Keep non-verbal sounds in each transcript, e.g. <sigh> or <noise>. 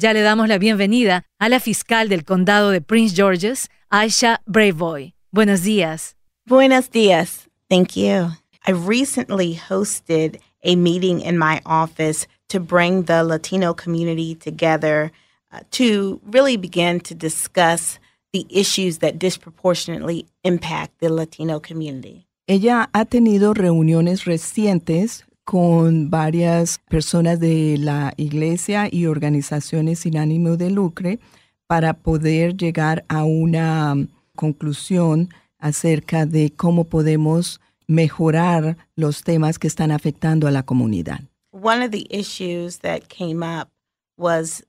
Ya le damos la bienvenida a la fiscal del condado de Prince George's, Aisha Braveboy. Buenos días. Buenos días. Thank you. I recently hosted a meeting in my office to bring the Latino community together uh, to really begin to discuss the issues that disproportionately impact the Latino community. Ella ha tenido reuniones recientes con varias personas de la iglesia y organizaciones sin ánimo de lucro para poder llegar a una conclusión acerca de cómo podemos mejorar los temas que están afectando a la comunidad. One of the issues that came up was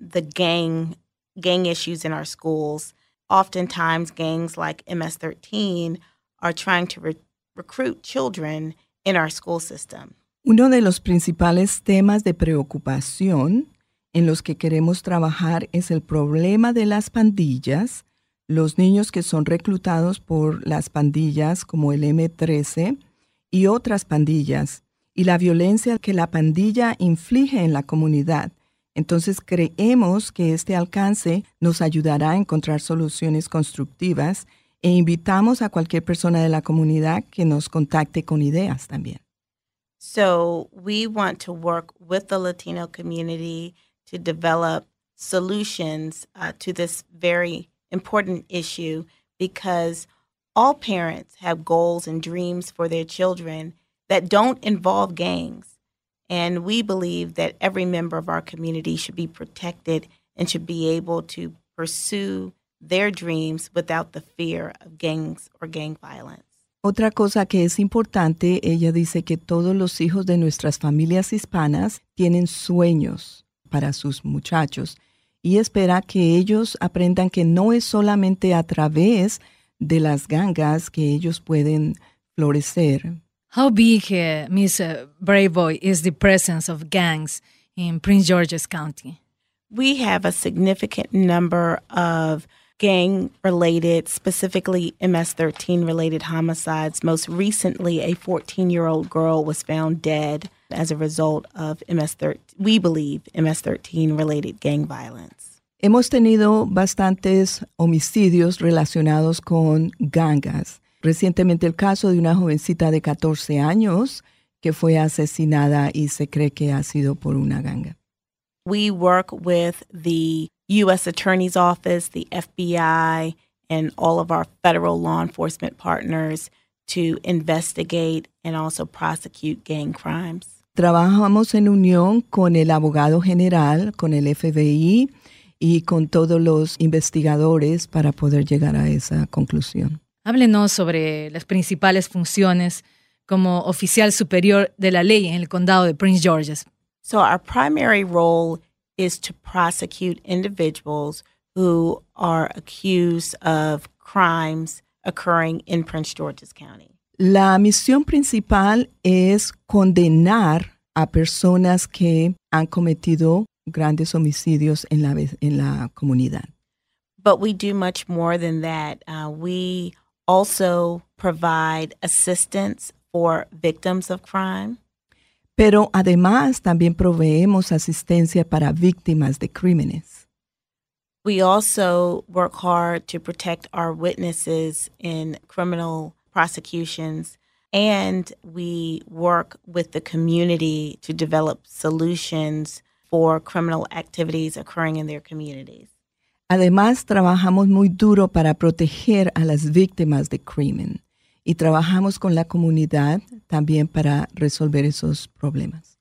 the gang gang issues in our schools. Oftentimes, gangs like MS-13 are trying to re recruit children in our school system. Uno de los principales temas de preocupación en los que queremos trabajar es el problema de las pandillas, los niños que son reclutados por las pandillas como el M13 y otras pandillas, y la violencia que la pandilla inflige en la comunidad. Entonces creemos que este alcance nos ayudará a encontrar soluciones constructivas e invitamos a cualquier persona de la comunidad que nos contacte con ideas también. So we want to work with the Latino community to develop solutions uh, to this very important issue because all parents have goals and dreams for their children that don't involve gangs. And we believe that every member of our community should be protected and should be able to pursue their dreams without the fear of gangs or gang violence. Otra cosa que es importante, ella dice que todos los hijos de nuestras familias hispanas tienen sueños para sus muchachos y espera que ellos aprendan que no es solamente a través de las gangas que ellos pueden florecer. How big, uh, Miss uh, Braveboy, is the presence of gangs in Prince George's County? We have a significant number of gang related, specifically MS 13 related homicides. Most recently, a 14 year old girl was found dead as a result of MS 13, we believe, MS 13 related gang violence. Hemos tenido bastantes homicidios relacionados con gangas. Recientemente el caso de una jovencita de 14 años que fue asesinada y se cree que ha sido por una ganga. We work with the U.S. Attorney's Office, the FBI, and all of our federal law enforcement partners to investigate and also prosecute gang crimes. Trabajamos en unión con el abogado general, con el FBI y con todos los investigadores para poder llegar a esa conclusión. Háblenos sobre las principales funciones como oficial superior de la ley en el condado de Prince George's. So our primary role is to prosecute individuals who are accused of crimes occurring in Prince George's County. La misión principal es condenar a personas que han cometido grandes homicidios en la, en la comunidad. But we do much more than that. Uh, we also provide assistance for victims of crime. Pero además también proveemos asistencia para víctimas de crímenes. We also work hard to protect our witnesses in criminal prosecutions, and we work with the community to develop solutions for criminal activities occurring in their communities. Además, trabajamos muy duro para proteger a las víctimas de crimen y trabajamos con la comunidad también para resolver esos problemas.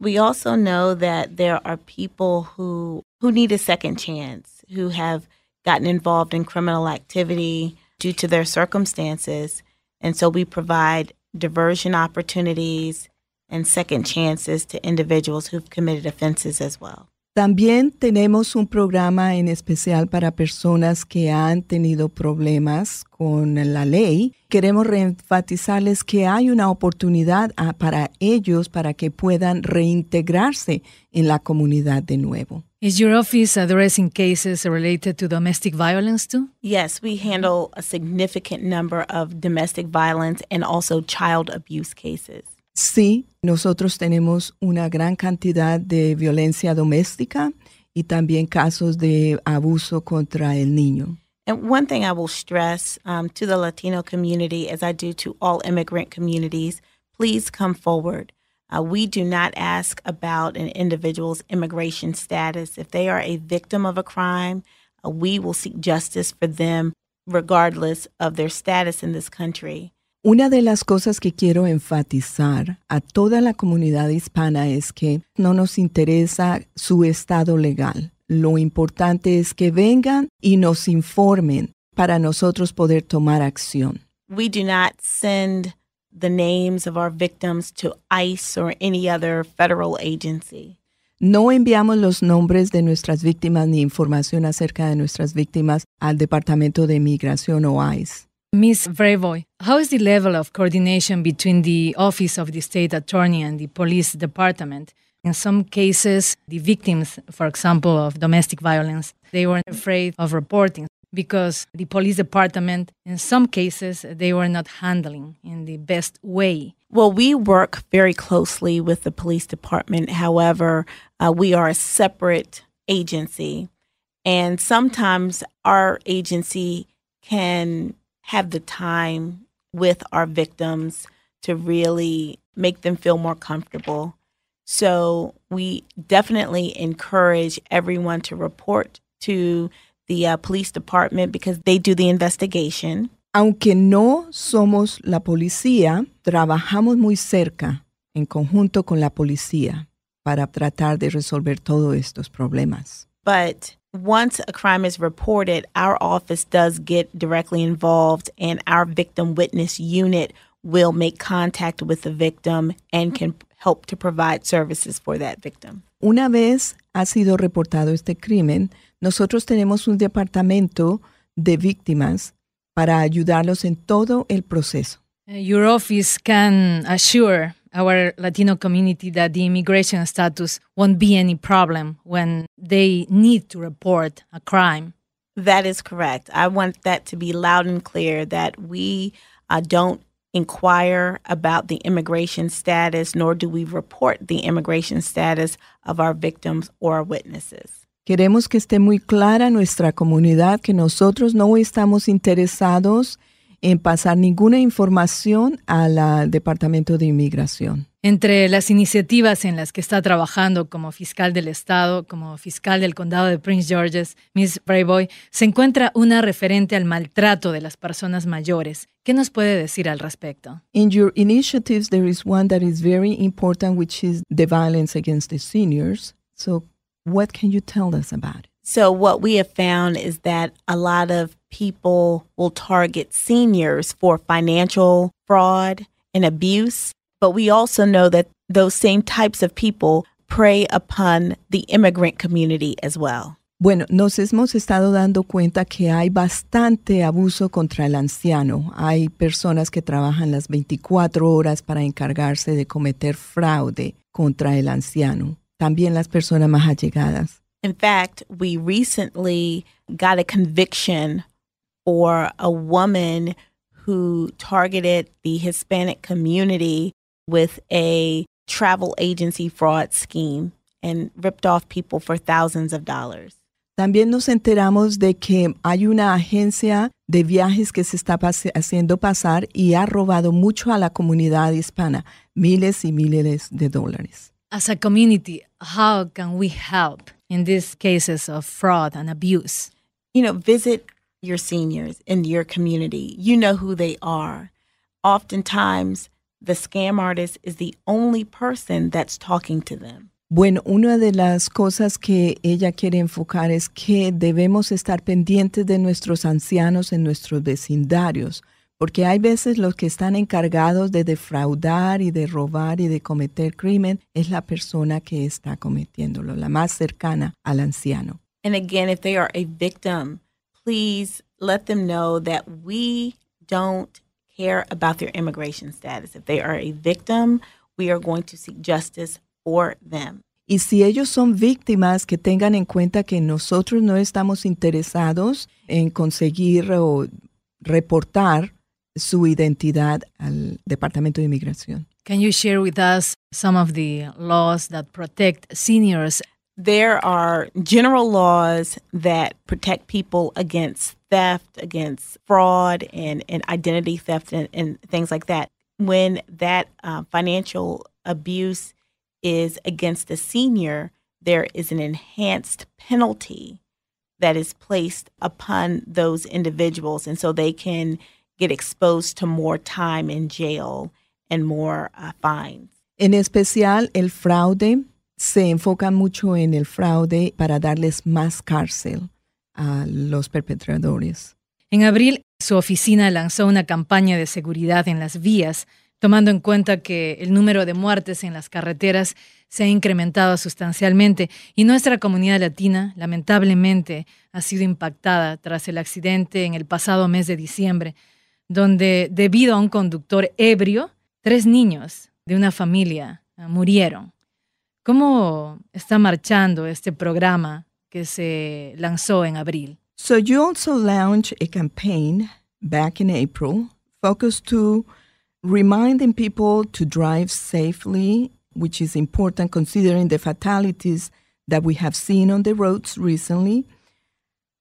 We also know that there are people who who need a second chance, who have gotten involved in criminal activity due to their circumstances, and so we provide diversion opportunities and second chances to individuals who've committed offenses as well. También tenemos un programa en especial para personas que han tenido problemas con la ley. Queremos reenfatizarles que hay una oportunidad ah, para ellos para que puedan reintegrarse en la comunidad de nuevo. Is your office addressing cases related to domestic violence too? Yes, we handle a significant number of domestic violence and also child abuse cases. Sí, nosotros tenemos una gran cantidad de violencia doméstica y también casos de abuso contra el niño. And one thing I will stress um, to the Latino community, as I do to all immigrant communities, please come forward. Uh, we do not ask about an individual's immigration status. If they are a victim of a crime, uh, we will seek justice for them regardless of their status in this country. Una de las cosas que quiero enfatizar a toda la comunidad hispana es que no nos interesa su estado legal. Lo importante es que vengan y nos informen para nosotros poder tomar acción. We do not send the names of our victims to ICE or any other federal agency. No enviamos los nombres de nuestras víctimas ni información acerca de nuestras víctimas al Departamento de Inmigración o ICE. Ms. Braveboy, how is the level of coordination between the Office of the State Attorney and the Police Department? In some cases, the victims, for example, of domestic violence, they were afraid of reporting because the police department, in some cases, they were not handling in the best way. Well, we work very closely with the police department. However, uh, we are a separate agency. And sometimes our agency can have the time with our victims to really make them feel more comfortable. So we definitely encourage everyone to report to the uh, police department because they do the investigation. Aunque no somos la policía, trabajamos muy cerca en conjunto con la policía para tratar de resolver todos estos problemas. But once a crime is reported, our office does get directly involved, and our victim witness unit will make contact with the victim and can help to provide services for that victim. Una vez ha sido reportado este crimen, nosotros tenemos un departamento de víctimas para ayudarlos en todo el proceso. Uh, Your office can assure our Latino community that the immigration status won't be any problem when they need to report a crime. That is correct. I want that to be loud and clear that we uh, don't inquire about the immigration status, nor do we report the immigration status of our victims or witnesses. Queremos que esté muy clara nuestra comunidad que nosotros no estamos interesados en pasar ninguna información al Departamento de Inmigración. Entre las iniciativas en las que está trabajando como fiscal del Estado, como fiscal del condado de Prince George's, Miss Brayboy, se encuentra una referente al maltrato de las personas mayores. ¿Qué nos puede decir al respecto? In your initiatives, there is one that is very important, which is the violence against the seniors. So, what can you tell us about it? So, what we have found is that a lot of people will target seniors for financial fraud and abuse. But we also know that those same types of people prey upon the immigrant community as well. Bueno, nos hemos estado dando cuenta que hay bastante abuso contra el anciano. Hay personas que trabajan las 24 horas para encargarse de cometer fraude contra el anciano. También las personas más allegadas. In fact, we recently got a conviction for a woman who targeted the Hispanic community with a travel agency fraud scheme and ripped off people for thousands of dollars. También nos enteramos de que hay una agencia de viajes que se está haciendo pasar y ha robado mucho a la comunidad hispana, miles y miles de dólares. As a community, how can we help in these cases of fraud and abuse? You know, visit your seniors in your community. You know who they are. Oftentimes, the scam artist is the only person that's talking to them. Bueno, una de las cosas que ella quiere enfocar es que debemos estar pendientes de nuestros ancianos en nuestros vecindarios, porque hay veces los que están encargados de defraudar y de robar y de cometer crimen es la persona que está cometiéndolo, la más cercana al anciano. And again, if they are a victim, please let them know that we don't care about their immigration status. If they are a victim, we are going to seek justice for them. Y si ellos son víctimas, que tengan en cuenta que nosotros no estamos interesados en conseguir o reportar su identidad al Departamento de Inmigración. Can you share with us some of the laws that protect seniors? There are general laws that protect people against theft, against fraud, and, and identity theft, and, and things like that. When that uh, financial abuse is against a senior, there is an enhanced penalty that is placed upon those individuals. And so they can get exposed to more time in jail and more uh, fines. En especial, el fraude se enfoca mucho en el fraude para darles más cárcel a los perpetradores. En abril, su oficina lanzó una campaña de seguridad en las vías, tomando en cuenta que el número de muertes en las carreteras se ha incrementado sustancialmente y nuestra comunidad latina, lamentablemente, ha sido impactada tras el accidente en el pasado mes de diciembre, donde, debido a un conductor ebrio, tres niños de una familia murieron. ¿Cómo está marchando este programa que se lanzó en abril? So you also launched a campaign back in April focused to reminding people to drive safely, which is important considering the fatalities that we have seen on the roads recently.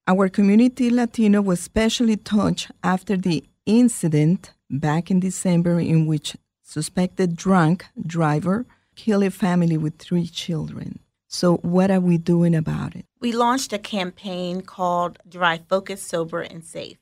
Our community Latino was especially touched after the incident back in December in which suspected drunk driver kill a family with three children. So, what are we doing about it? We launched a campaign called Drive Focus, Sober, and Safe.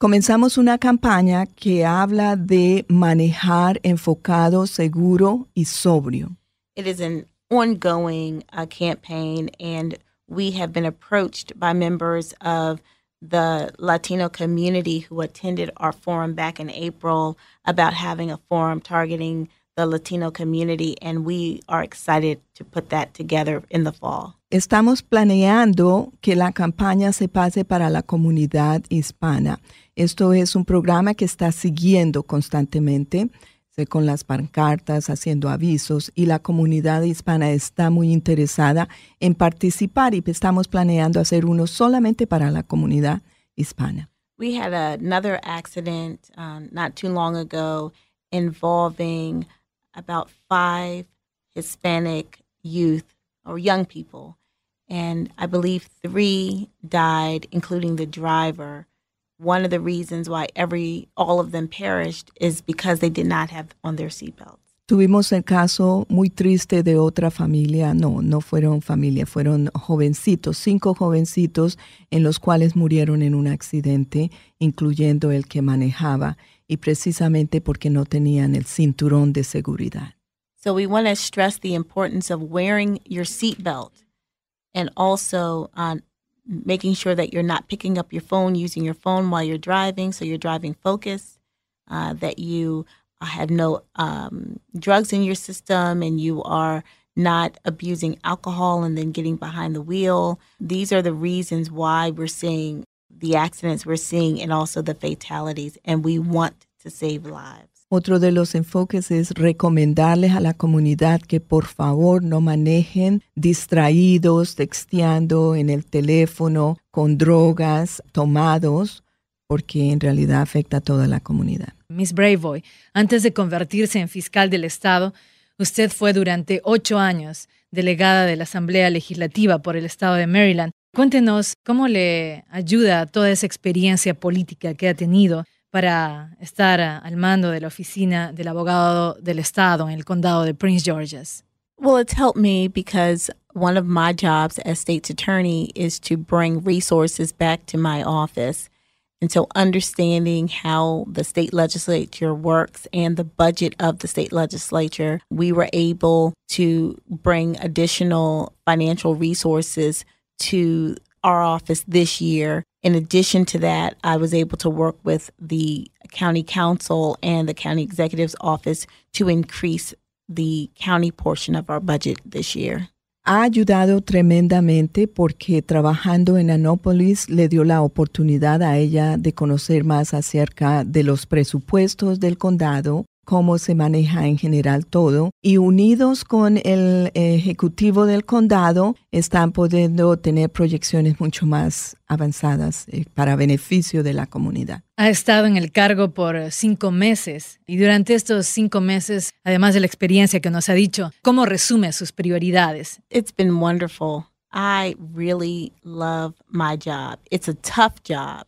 Comenzamos una campaña que habla de manejar enfocado, seguro y sobrio. It is an ongoing uh, campaign, and we have been approached by members of the Latino community who attended our forum back in April about having a forum targeting the Latino community, and we are excited to put that together in the fall. Estamos planeando que la campaña se pase para la comunidad hispana. Esto es un programa que está siguiendo constantemente con las pancartas, haciendo avisos y la comunidad hispana está muy interesada en participar y estamos planeando hacer uno solamente para la comunidad hispana. We had another accident um, not too long ago involving about five Hispanic youth or young people. And I believe three died, including the driver. One of the reasons why every all of them perished is because they did not have on their seatbelts. Tuvimos el caso muy triste de otra familia, no, no fueron familia, fueron jovencitos, cinco jovencitos en los cuales murieron en un accidente, incluyendo el que manejaba. Y precisamente porque no tenían el cinturón de seguridad. So we want to stress the importance of wearing your seatbelt and also on making sure that you're not picking up your phone, using your phone while you're driving, so you're driving focused, uh, that you have no um, drugs in your system and you are not abusing alcohol and then getting behind the wheel. These are the reasons why we're seeing the accidents we're seeing and also the fatalities, and we want to save lives. Otro de los enfoques es recomendarles a la comunidad que por favor no manejen distraídos, texteando en el teléfono, con drogas, tomados, porque en realidad afecta a toda la comunidad. Miss Braveboy, antes de convertirse en fiscal del Estado, usted fue durante ocho años delegada de la Asamblea Legislativa por el Estado de Maryland Cuéntenos cómo le ayuda toda esa experiencia política que ha tenido para estar al mando de la oficina del abogado del Estado en el condado de Prince George's. Well, it's helped me because one of my jobs as state's attorney is to bring resources back to my office. And so, understanding how the state legislature works and the budget of the state legislature, we were able to bring additional financial resources to our office this year. In addition to that, I was able to work with the county council and the county executive's office to increase the county portion of our budget this year. Ha ayudado tremendamente porque trabajando en Annapolis le dio la oportunidad a ella de conocer más acerca de los presupuestos del condado cómo se maneja en general todo. Y unidos con el ejecutivo del condado, están pudiendo tener proyecciones mucho más avanzadas eh, para beneficio de la comunidad. Ha estado en el cargo por cinco meses y durante estos cinco meses, además de la experiencia que nos ha dicho, ¿cómo resume sus prioridades? It's been wonderful I really love my job. It's a tough job.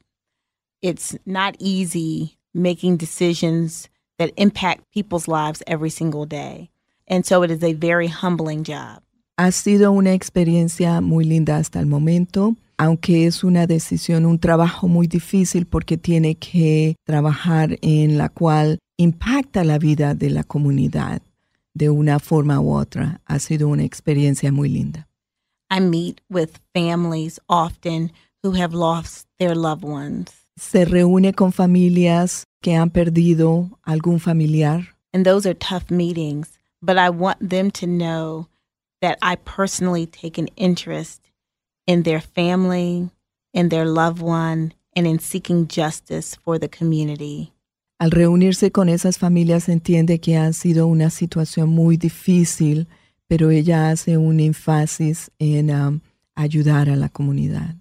It's not easy making decisions that impact people's lives every single day. And so it is a very humbling job. Ha sido una experiencia muy linda hasta el momento, aunque es una decisión, un trabajo muy difícil porque tiene que trabajar en la cual impacta la vida de la comunidad de una forma u otra. Ha sido una experiencia muy linda. I meet with families often who have lost their loved ones. Se reúne con familias que han perdido algún familiar. And those are tough meetings, but I want them to know that I personally take an interest in their family, in their loved one, and in seeking justice for the community. Al reunirse con esas familias entiende que ha sido una situación muy difícil, pero ella hace un énfasis en um, ayudar a la comunidad.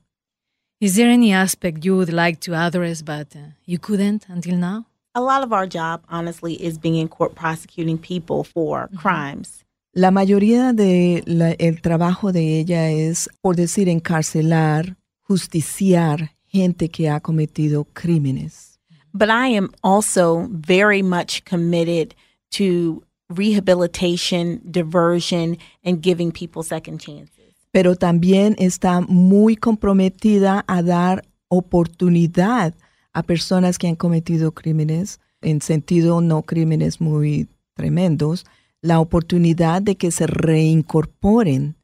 Is there any aspect you would like to address but uh, you couldn't until now? A lot of our job, honestly, is being in court prosecuting people for crimes. La mayoría del trabajo de ella es, por decir, encarcelar, justiciar gente que ha cometido crímenes. But I am also very much committed to rehabilitation, diversion, and giving people second chances. Pero también está muy comprometida a dar oportunidad a personas que han cometido crímenes, en sentido no crímenes muy tremendos, la oportunidad de que se reincorporen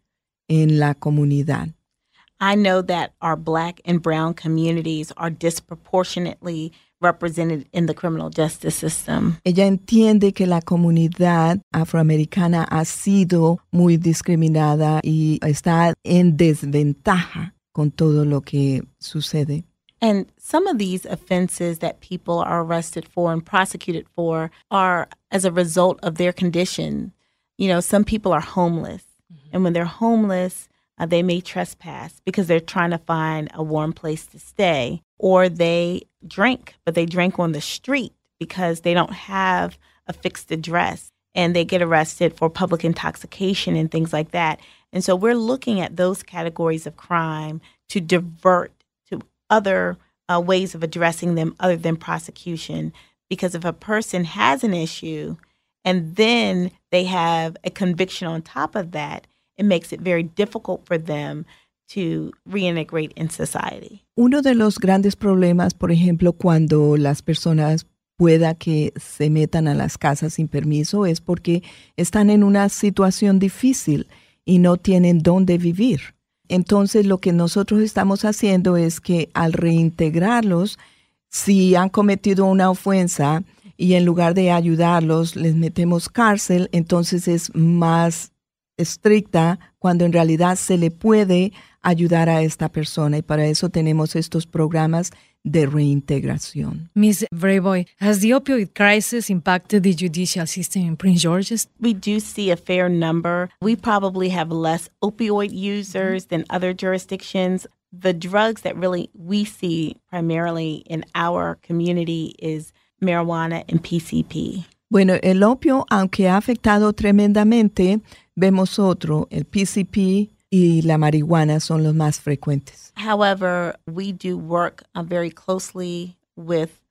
en la comunidad. I know that our black and brown communities are disproportionately represented in the criminal justice system. Ella entiende que la comunidad afroamericana ha sido muy discriminada y está en desventaja con todo lo que sucede. And some of these offenses that people are arrested for and prosecuted for are as a result of their condition. You know, some people are homeless. And when they're homeless, uh, they may trespass because they're trying to find a warm place to stay, or they drink, but they drink on the street because they don't have a fixed address and they get arrested for public intoxication and things like that. And so we're looking at those categories of crime to divert to other uh, ways of addressing them other than prosecution. Because if a person has an issue and then they have a conviction on top of that, it makes it very difficult for them to reintegrate in society. Uno de los grandes problemas, por ejemplo, cuando las personas pueda que se metan a las casas sin permiso es porque están en una situación difícil y no tienen dónde vivir. Entonces lo que nosotros estamos haciendo es que al reintegrarlos, si han cometido una ofensa y en lugar de ayudarlos les metemos cárcel, entonces es más estricta cuando en realidad se le puede ayudar a esta persona y para eso tenemos estos programas de reintegración. Ms. Brayboy, has the opioid crisis impacted the judicial system in Prince George's? We do see a fair number. We probably have less opioid users than other jurisdictions. The drugs that really we see primarily in our community is marijuana and PCP. Bueno, el opio, aunque ha afectado tremendamente, vemos otro, el PCP y la marihuana son los más frecuentes. However, we do work uh, very closely with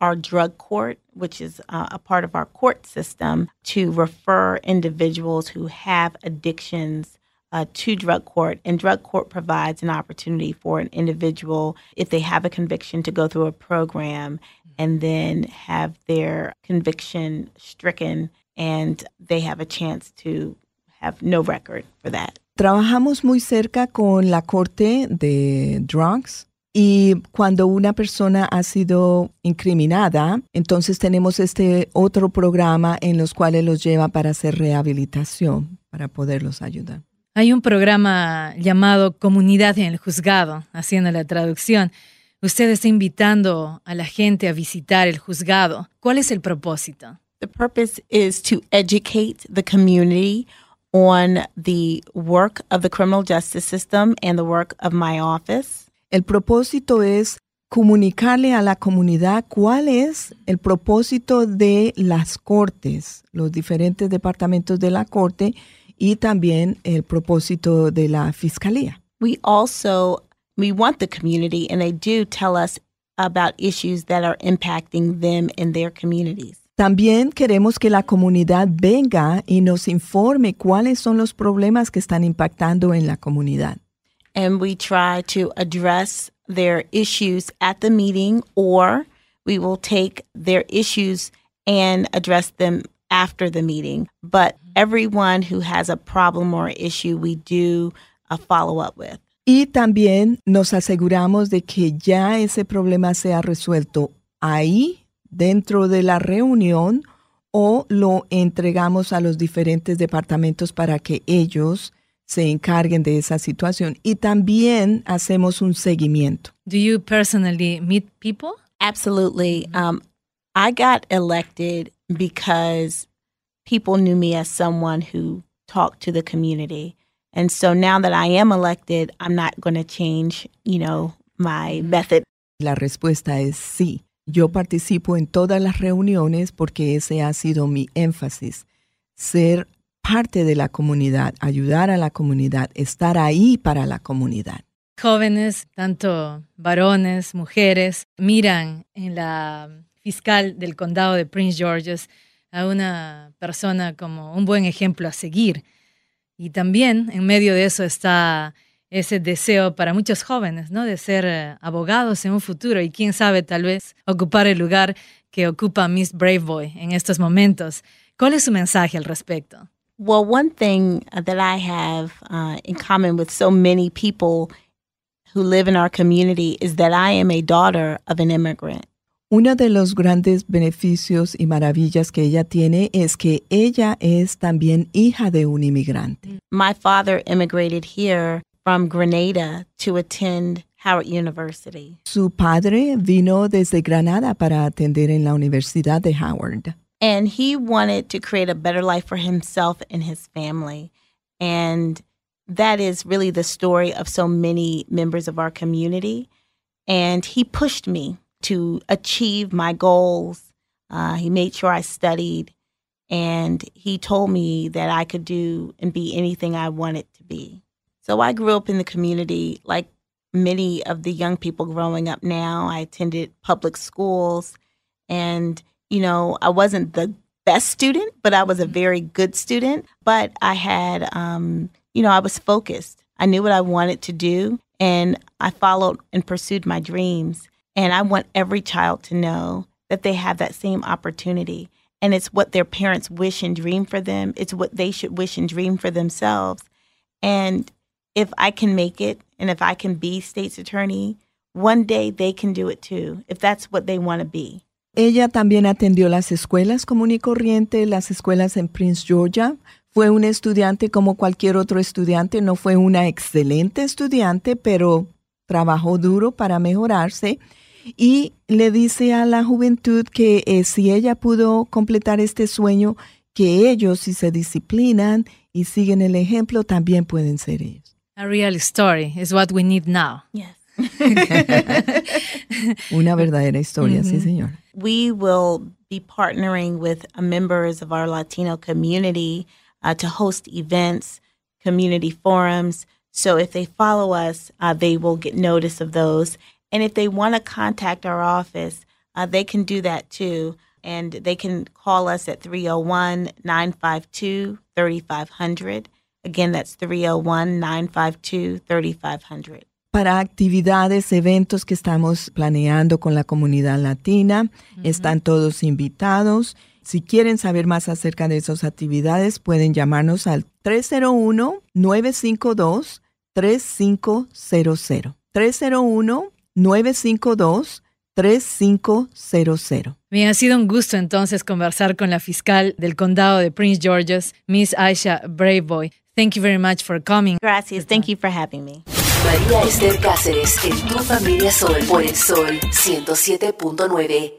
our drug court, which is uh, a part of our court system, to refer individuals who have addictions uh, to drug court. And drug court provides an opportunity for an individual, if they have a conviction, to go through a program and then have their conviction stricken and they have a chance to have no record for that. Trabajamos muy cerca con la corte de drugs y cuando una persona ha sido incriminada, entonces tenemos este otro programa en los cuales los lleva para hacer rehabilitación, para poderlos ayudar. Hay un programa llamado Comunidad en el Juzgado, haciendo la traducción. Usted está invitando a la gente a visitar el juzgado. ¿Cuál es el propósito? The purpose is to educate the community on the work of the criminal justice system and the work of my office. El propósito es comunicarle a la comunidad cuál es el propósito de las cortes, los diferentes departamentos de la corte y también el propósito de la fiscalía. We also we want the community and they do tell us about issues that are impacting them in their communities. También queremos que la comunidad venga y nos informe cuáles son los problemas que están impactando en la comunidad. And we try to address their issues at the meeting or we will take their issues and address them after the meeting. But everyone who has a problem or issue, we do a follow up with. Y también nos aseguramos de que ya ese problema sea resuelto ahí, dentro de la reunión, o lo entregamos a los diferentes departamentos para que ellos se encarguen de esa situación. Y también hacemos un seguimiento. Do you personally meet people? Absolutely. Um, I got elected because people knew me as someone who talked to the community. And so now that I am elected, I'm not going to change, you know, my method. La respuesta es sí. Yo participo en todas las reuniones porque ese ha sido mi énfasis. Ser parte de la comunidad, ayudar a la comunidad, estar ahí para la comunidad. Jóvenes, tanto varones, mujeres, miran en la fiscal del condado de Prince George's a una persona como un buen ejemplo a seguir. Y también en medio de eso está ese deseo para muchos jóvenes, ¿no? De ser eh, abogados en un futuro y quién sabe, tal vez ocupar el lugar que ocupa Miss Brave Boy en estos momentos. ¿Cuál es su mensaje al respecto? Well, one thing uh, that I have uh, in common with so many people who live in our community is that I am a daughter of an immigrant. Uno de los grandes beneficios y maravillas que ella tiene es que ella es también hija de un inmigrante. My father immigrated here from Grenada to attend Howard University. Su padre vino desde Granada para atender en la Universidad de Howard. And he wanted to create a better life for himself and his family. And that is really the story of so many members of our community. And he pushed me to achieve my goals. Uh, he made sure I studied, and he told me that I could do and be anything I wanted to be. So I grew up in the community like many of the young people growing up now. I attended public schools, and you know, I wasn't the best student, but I was a very good student. But I had, um, you know, I was focused. I knew what I wanted to do, and I followed and pursued my dreams. And I want every child to know that they have that same opportunity. And it's what their parents wish and dream for them. It's what they should wish and dream for themselves. And if I can make it and if I can be state's attorney, one day they can do it too, if that's what they want to be. Ella también atendió las escuelas común y las escuelas en Prince Georgia. Fue una estudiante como cualquier otro estudiante, no fue una excelente estudiante, pero trabajó duro para mejorarse y le dice a la juventud que eh, si ella pudo completar este sueño, que ellos si se disciplinan y siguen el ejemplo, también pueden ser ellos. A real story is what we need now. Yes. <laughs> Una verdadera historia, sí, señor. We will be partnering with members of our Latino community uh, to host events, community forums. So if they follow us, uh, they will get notice of those. And if they want to contact our office, uh, they can do that too. And they can call us at 301 952 3500. Again, that's 301 952 3500. Para actividades, eventos que estamos planeando con la comunidad latina, están todos invitados. Si quieren saber más acerca de esas actividades, pueden llamarnos al 301-952-3500. 301-952-3500. Bien, ha sido un gusto entonces conversar con la fiscal del condado de Prince George's, Miss Aisha Braveboy. Thank you very much for coming. Gracias. Thank you for having me. María Esther Cáceres en Tu Familia Zol por el Zol 107.9.